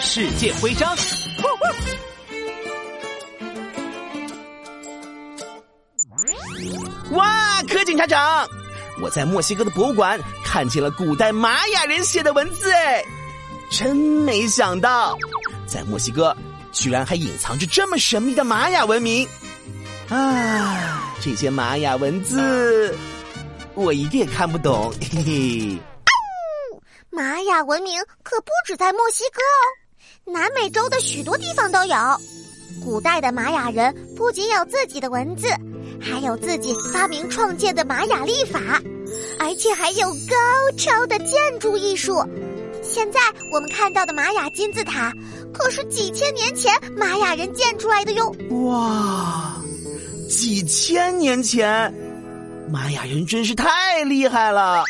世界徽章。哇，柯警察长，我在墨西哥的博物馆看见了古代玛雅人写的文字，哎，真没想到，在墨西哥居然还隐藏着这么神秘的玛雅文明。啊，这些玛雅文字，我一个也看不懂，嘿嘿。玛雅文明可不止在墨西哥哦，南美洲的许多地方都有。古代的玛雅人不仅有自己的文字，还有自己发明创建的玛雅历法，而且还有高超的建筑艺术。现在我们看到的玛雅金字塔，可是几千年前玛雅人建出来的哟。哇，几千年前，玛雅人真是太厉害了。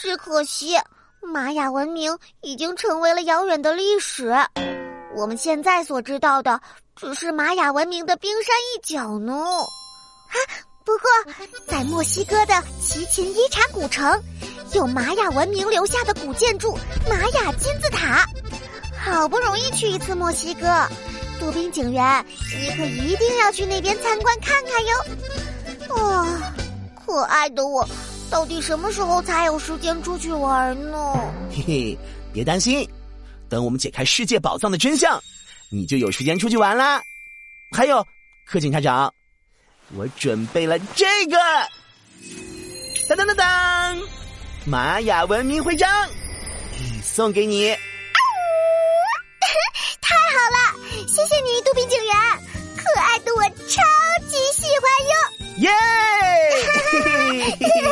只可惜，玛雅文明已经成为了遥远的历史。我们现在所知道的，只是玛雅文明的冰山一角呢。啊，不过在墨西哥的奇琴伊察古城，有玛雅文明留下的古建筑——玛雅金字塔。好不容易去一次墨西哥，杜宾警员，你可一定要去那边参观看看哟。啊，可爱的我。到底什么时候才有时间出去玩呢？嘿嘿别担心等我们解开世界宝藏的真相你就有时间出去玩啦。还有柯警察长我准备了这个。当当当当玛雅文明徽章送给你。太好了谢谢你杜比警员可爱的我超级喜欢哟。耶！嘿嘿嘿